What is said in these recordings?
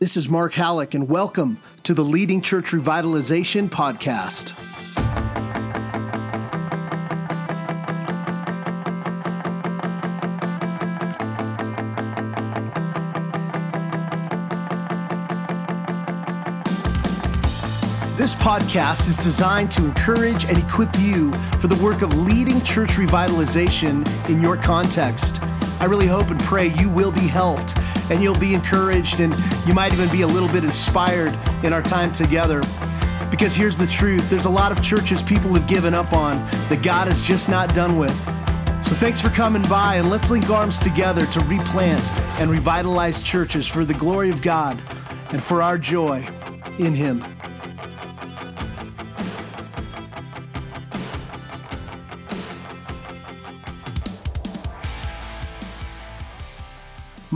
This is Mark Hallock, and welcome to the Leading Church Revitalization Podcast. This podcast is designed to encourage and equip you for the work of leading church revitalization in your context. I really hope and pray you will be helped and you'll be encouraged and you might even be a little bit inspired in our time together. Because here's the truth there's a lot of churches people have given up on that God is just not done with. So thanks for coming by and let's link arms together to replant and revitalize churches for the glory of God and for our joy in Him.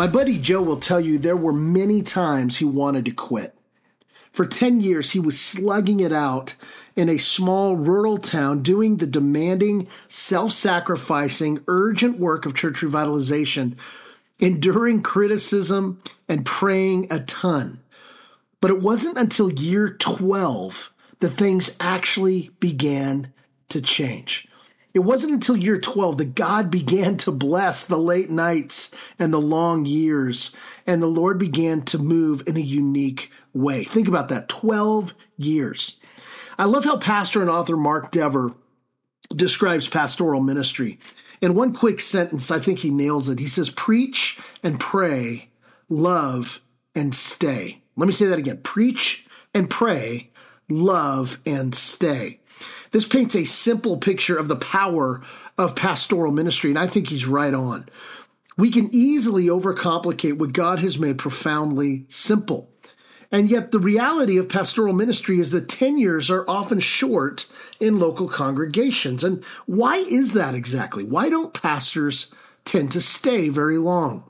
My buddy Joe will tell you there were many times he wanted to quit. For 10 years, he was slugging it out in a small rural town doing the demanding, self sacrificing, urgent work of church revitalization, enduring criticism and praying a ton. But it wasn't until year 12 that things actually began to change. It wasn't until year 12 that God began to bless the late nights and the long years, and the Lord began to move in a unique way. Think about that 12 years. I love how pastor and author Mark Dever describes pastoral ministry. In one quick sentence, I think he nails it. He says, Preach and pray, love and stay. Let me say that again preach and pray, love and stay. This paints a simple picture of the power of pastoral ministry, and I think he's right on. We can easily overcomplicate what God has made profoundly simple. And yet, the reality of pastoral ministry is that tenures are often short in local congregations. And why is that exactly? Why don't pastors tend to stay very long?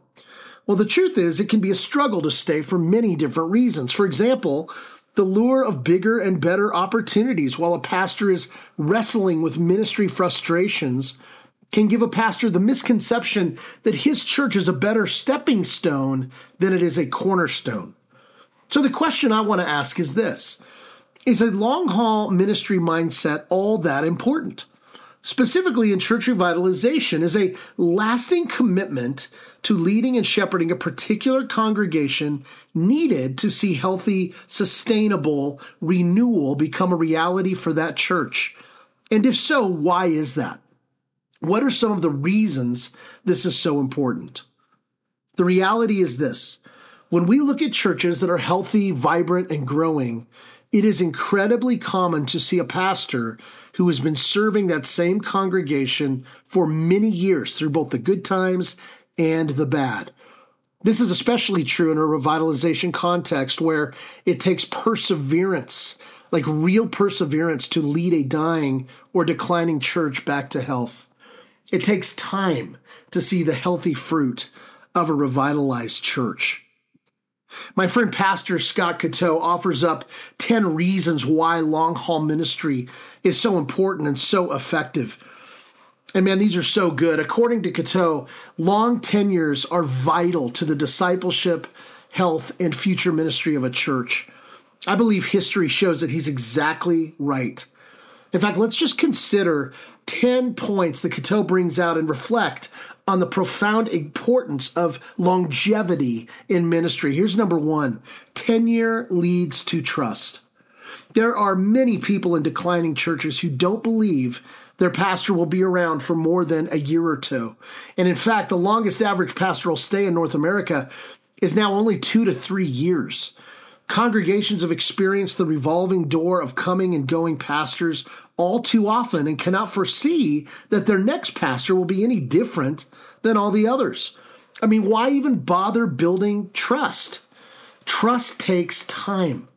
Well, the truth is, it can be a struggle to stay for many different reasons. For example, the lure of bigger and better opportunities while a pastor is wrestling with ministry frustrations can give a pastor the misconception that his church is a better stepping stone than it is a cornerstone. So the question I want to ask is this Is a long haul ministry mindset all that important? Specifically in church revitalization, is a lasting commitment to leading and shepherding a particular congregation needed to see healthy, sustainable renewal become a reality for that church? And if so, why is that? What are some of the reasons this is so important? The reality is this when we look at churches that are healthy, vibrant, and growing, it is incredibly common to see a pastor who has been serving that same congregation for many years through both the good times and the bad. This is especially true in a revitalization context where it takes perseverance, like real perseverance, to lead a dying or declining church back to health. It takes time to see the healthy fruit of a revitalized church. My friend Pastor Scott Cateau offers up 10 reasons why long haul ministry is so important and so effective. And man, these are so good. According to Cateau, long tenures are vital to the discipleship, health, and future ministry of a church. I believe history shows that he's exactly right. In fact, let's just consider 10 points that Cateau brings out and reflect on the profound importance of longevity in ministry. Here's number one tenure leads to trust. There are many people in declining churches who don't believe their pastor will be around for more than a year or two. And in fact, the longest average pastoral stay in North America is now only two to three years. Congregations have experienced the revolving door of coming and going pastors all too often and cannot foresee that their next pastor will be any different than all the others. I mean, why even bother building trust? Trust takes time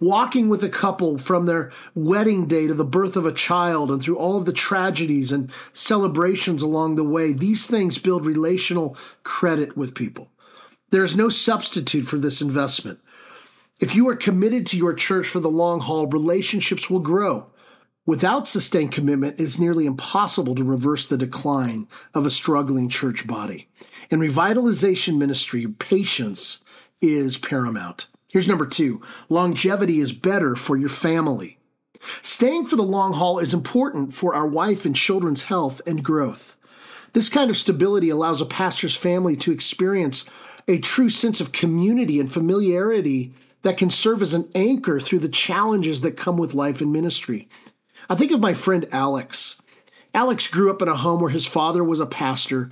walking with a couple from their wedding day to the birth of a child and through all of the tragedies and celebrations along the way, these things build relational credit with people. There is no substitute for this investment. If you are committed to your church for the long haul, relationships will grow. Without sustained commitment, it's nearly impossible to reverse the decline of a struggling church body. In revitalization ministry, patience is paramount. Here's number two longevity is better for your family. Staying for the long haul is important for our wife and children's health and growth. This kind of stability allows a pastor's family to experience a true sense of community and familiarity that can serve as an anchor through the challenges that come with life and ministry. I think of my friend Alex. Alex grew up in a home where his father was a pastor,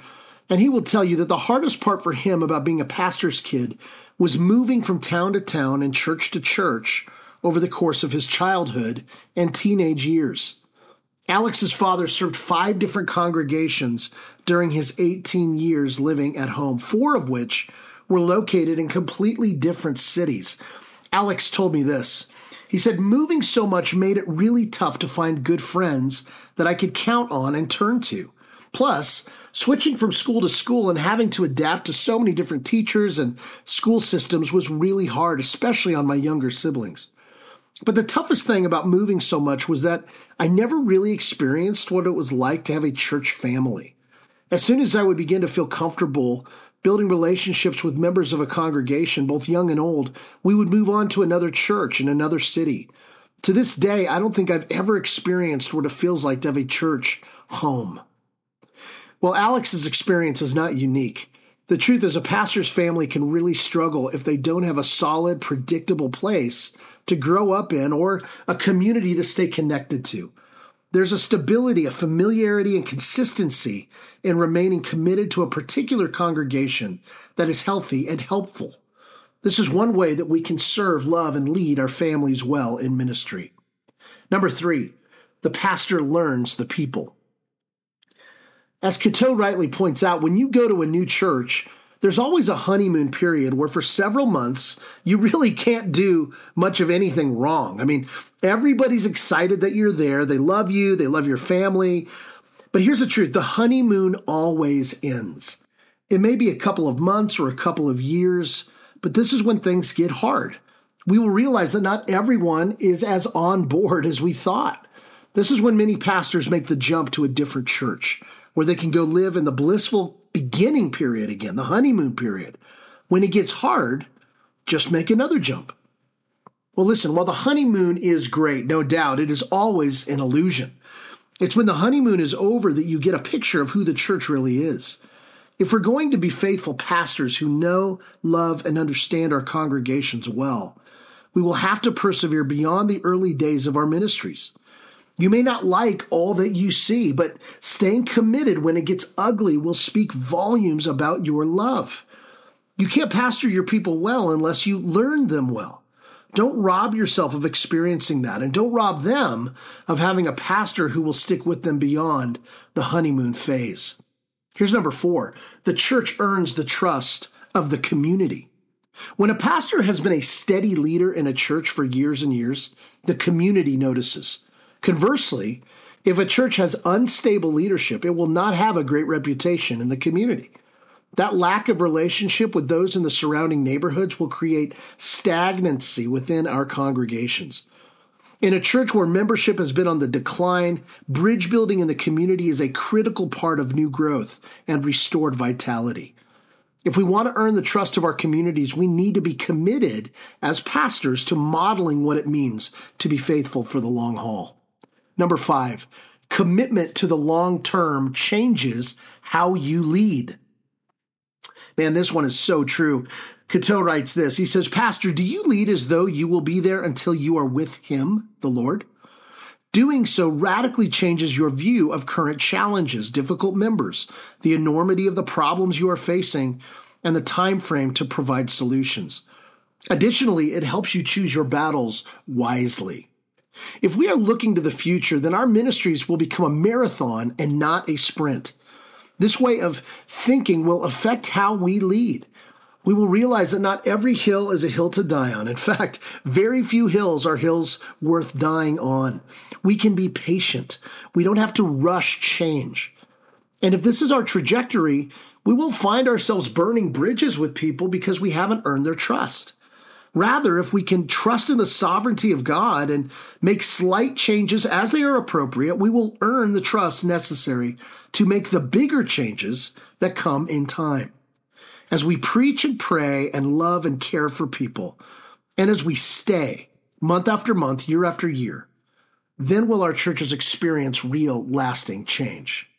and he will tell you that the hardest part for him about being a pastor's kid was moving from town to town and church to church over the course of his childhood and teenage years. Alex's father served five different congregations during his 18 years living at home, four of which were located in completely different cities. Alex told me this. He said, moving so much made it really tough to find good friends that I could count on and turn to. Plus, switching from school to school and having to adapt to so many different teachers and school systems was really hard, especially on my younger siblings. But the toughest thing about moving so much was that I never really experienced what it was like to have a church family. As soon as I would begin to feel comfortable building relationships with members of a congregation, both young and old, we would move on to another church in another city. To this day, I don't think I've ever experienced what it feels like to have a church home. Well, Alex's experience is not unique. The truth is, a pastor's family can really struggle if they don't have a solid, predictable place to grow up in or a community to stay connected to. There's a stability, a familiarity, and consistency in remaining committed to a particular congregation that is healthy and helpful. This is one way that we can serve, love, and lead our families well in ministry. Number three, the pastor learns the people. As Cato rightly points out, when you go to a new church, there's always a honeymoon period where for several months you really can't do much of anything wrong. I mean, everybody's excited that you're there. They love you, they love your family. But here's the truth the honeymoon always ends. It may be a couple of months or a couple of years, but this is when things get hard. We will realize that not everyone is as on board as we thought. This is when many pastors make the jump to a different church where they can go live in the blissful beginning period again, the honeymoon period. When it gets hard, just make another jump. Well, listen, while the honeymoon is great, no doubt, it is always an illusion. It's when the honeymoon is over that you get a picture of who the church really is. If we're going to be faithful pastors who know, love, and understand our congregations well, we will have to persevere beyond the early days of our ministries. You may not like all that you see, but staying committed when it gets ugly will speak volumes about your love. You can't pastor your people well unless you learn them well. Don't rob yourself of experiencing that, and don't rob them of having a pastor who will stick with them beyond the honeymoon phase. Here's number four the church earns the trust of the community. When a pastor has been a steady leader in a church for years and years, the community notices. Conversely, if a church has unstable leadership, it will not have a great reputation in the community. That lack of relationship with those in the surrounding neighborhoods will create stagnancy within our congregations. In a church where membership has been on the decline, bridge building in the community is a critical part of new growth and restored vitality. If we want to earn the trust of our communities, we need to be committed as pastors to modeling what it means to be faithful for the long haul. Number five, commitment to the long term changes how you lead. Man, this one is so true. Cato writes this. He says, Pastor, do you lead as though you will be there until you are with him, the Lord? Doing so radically changes your view of current challenges, difficult members, the enormity of the problems you are facing, and the time frame to provide solutions. Additionally, it helps you choose your battles wisely. If we are looking to the future, then our ministries will become a marathon and not a sprint. This way of thinking will affect how we lead. We will realize that not every hill is a hill to die on. In fact, very few hills are hills worth dying on. We can be patient. We don't have to rush change. And if this is our trajectory, we will find ourselves burning bridges with people because we haven't earned their trust. Rather, if we can trust in the sovereignty of God and make slight changes as they are appropriate, we will earn the trust necessary to make the bigger changes that come in time. As we preach and pray and love and care for people, and as we stay month after month, year after year, then will our churches experience real, lasting change.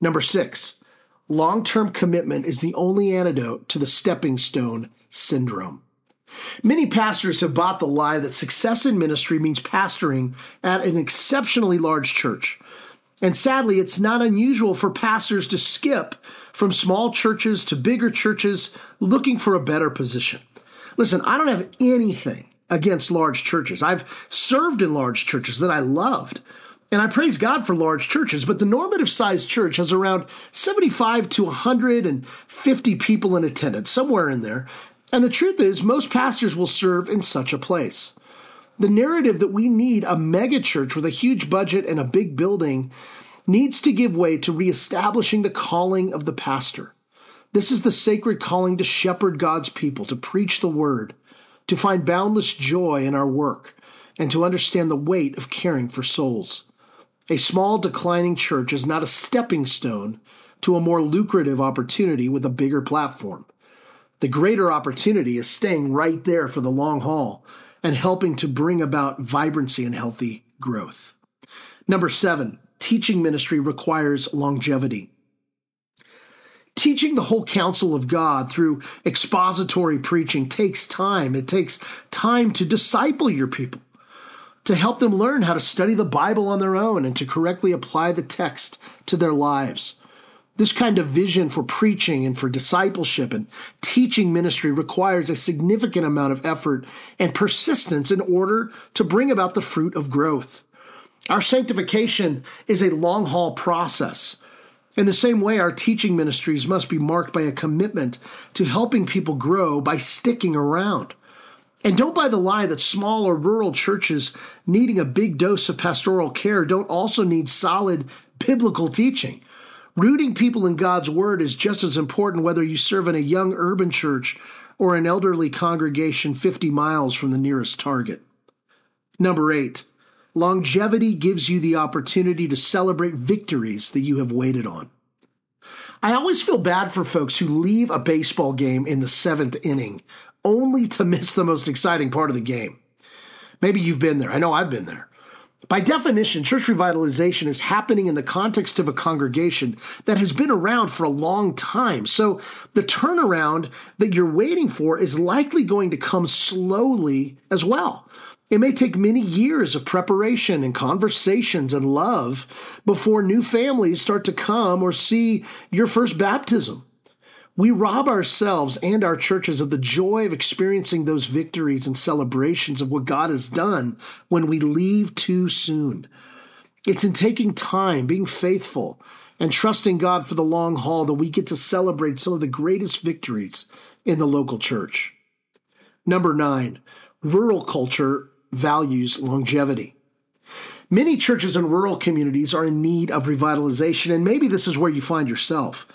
Number six, long term commitment is the only antidote to the stepping stone syndrome. Many pastors have bought the lie that success in ministry means pastoring at an exceptionally large church. And sadly, it's not unusual for pastors to skip from small churches to bigger churches looking for a better position. Listen, I don't have anything against large churches. I've served in large churches that I loved. And I praise God for large churches, but the normative sized church has around 75 to 150 people in attendance, somewhere in there. And the truth is, most pastors will serve in such a place. The narrative that we need a megachurch with a huge budget and a big building needs to give way to reestablishing the calling of the pastor. This is the sacred calling to shepherd God's people, to preach the word, to find boundless joy in our work, and to understand the weight of caring for souls. A small declining church is not a stepping stone to a more lucrative opportunity with a bigger platform. The greater opportunity is staying right there for the long haul and helping to bring about vibrancy and healthy growth. Number seven, teaching ministry requires longevity. Teaching the whole counsel of God through expository preaching takes time. It takes time to disciple your people, to help them learn how to study the Bible on their own and to correctly apply the text to their lives. This kind of vision for preaching and for discipleship and teaching ministry requires a significant amount of effort and persistence in order to bring about the fruit of growth. Our sanctification is a long haul process. In the same way, our teaching ministries must be marked by a commitment to helping people grow by sticking around. And don't buy the lie that small or rural churches needing a big dose of pastoral care don't also need solid biblical teaching. Rooting people in God's Word is just as important whether you serve in a young urban church or an elderly congregation 50 miles from the nearest target. Number eight, Longevity gives you the opportunity to celebrate victories that you have waited on. I always feel bad for folks who leave a baseball game in the seventh inning only to miss the most exciting part of the game. Maybe you've been there. I know I've been there. By definition, church revitalization is happening in the context of a congregation that has been around for a long time. So the turnaround that you're waiting for is likely going to come slowly as well. It may take many years of preparation and conversations and love before new families start to come or see your first baptism. We rob ourselves and our churches of the joy of experiencing those victories and celebrations of what God has done when we leave too soon. It's in taking time, being faithful, and trusting God for the long haul that we get to celebrate some of the greatest victories in the local church. Number nine, rural culture values longevity. Many churches in rural communities are in need of revitalization, and maybe this is where you find yourself.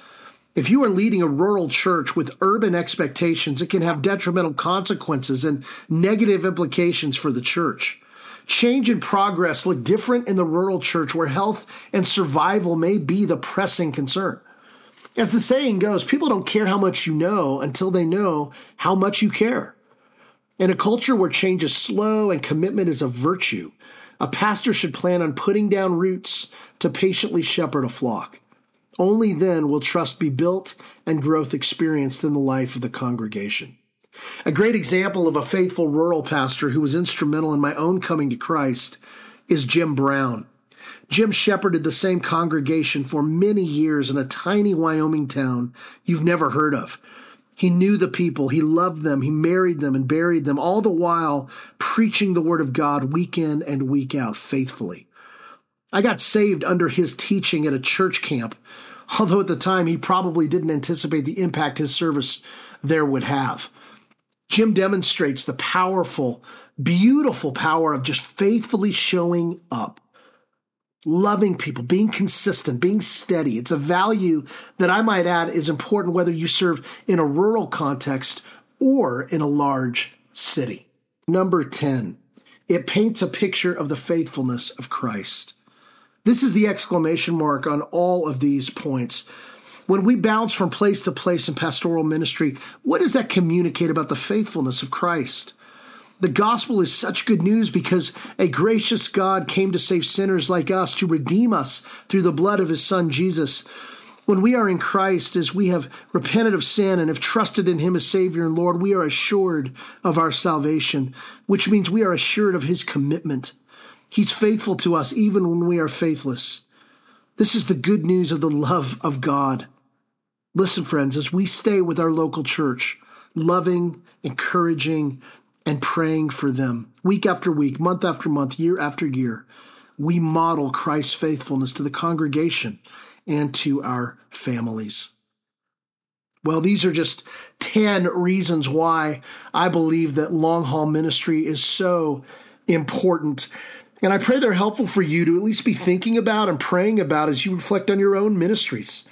If you are leading a rural church with urban expectations, it can have detrimental consequences and negative implications for the church. Change and progress look different in the rural church where health and survival may be the pressing concern. As the saying goes, people don't care how much you know until they know how much you care. In a culture where change is slow and commitment is a virtue, a pastor should plan on putting down roots to patiently shepherd a flock. Only then will trust be built and growth experienced in the life of the congregation. A great example of a faithful rural pastor who was instrumental in my own coming to Christ is Jim Brown. Jim shepherded the same congregation for many years in a tiny Wyoming town you've never heard of. He knew the people. He loved them. He married them and buried them, all the while preaching the word of God week in and week out faithfully. I got saved under his teaching at a church camp, although at the time he probably didn't anticipate the impact his service there would have. Jim demonstrates the powerful, beautiful power of just faithfully showing up loving people, being consistent, being steady. It's a value that I might add is important whether you serve in a rural context or in a large city. Number 10, it paints a picture of the faithfulness of Christ. This is the exclamation mark on all of these points. When we bounce from place to place in pastoral ministry, what does that communicate about the faithfulness of Christ? The gospel is such good news because a gracious God came to save sinners like us, to redeem us through the blood of his son Jesus. When we are in Christ, as we have repented of sin and have trusted in him as Savior and Lord, we are assured of our salvation, which means we are assured of his commitment. He's faithful to us even when we are faithless. This is the good news of the love of God. Listen, friends, as we stay with our local church, loving, encouraging, and praying for them week after week, month after month, year after year, we model Christ's faithfulness to the congregation and to our families. Well, these are just 10 reasons why I believe that long haul ministry is so important. And I pray they're helpful for you to at least be thinking about and praying about as you reflect on your own ministries.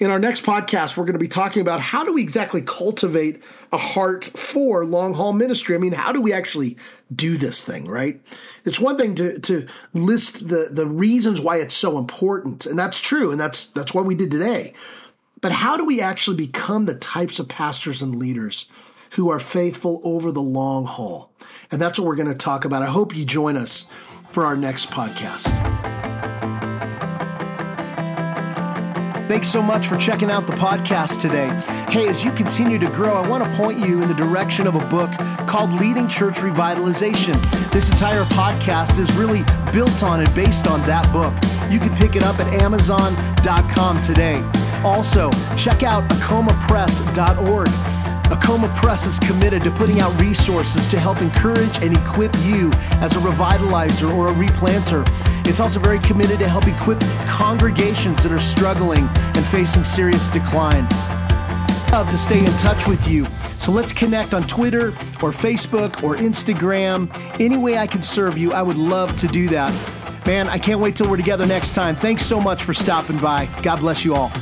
In our next podcast, we're going to be talking about how do we exactly cultivate a heart for long haul ministry. I mean, how do we actually do this thing, right? It's one thing to, to list the, the reasons why it's so important, and that's true, and that's that's what we did today. But how do we actually become the types of pastors and leaders who are faithful over the long haul? And that's what we're going to talk about. I hope you join us for our next podcast. Thanks so much for checking out the podcast today. Hey, as you continue to grow, I want to point you in the direction of a book called Leading Church Revitalization. This entire podcast is really built on and based on that book. You can pick it up at Amazon.com today. Also, check out acomapress.org. Acoma Press is committed to putting out resources to help encourage and equip you as a revitalizer or a replanter. It's also very committed to help equip congregations that are struggling and facing serious decline. Love to stay in touch with you. So let's connect on Twitter or Facebook or Instagram. Any way I can serve you, I would love to do that. Man, I can't wait till we're together next time. Thanks so much for stopping by. God bless you all.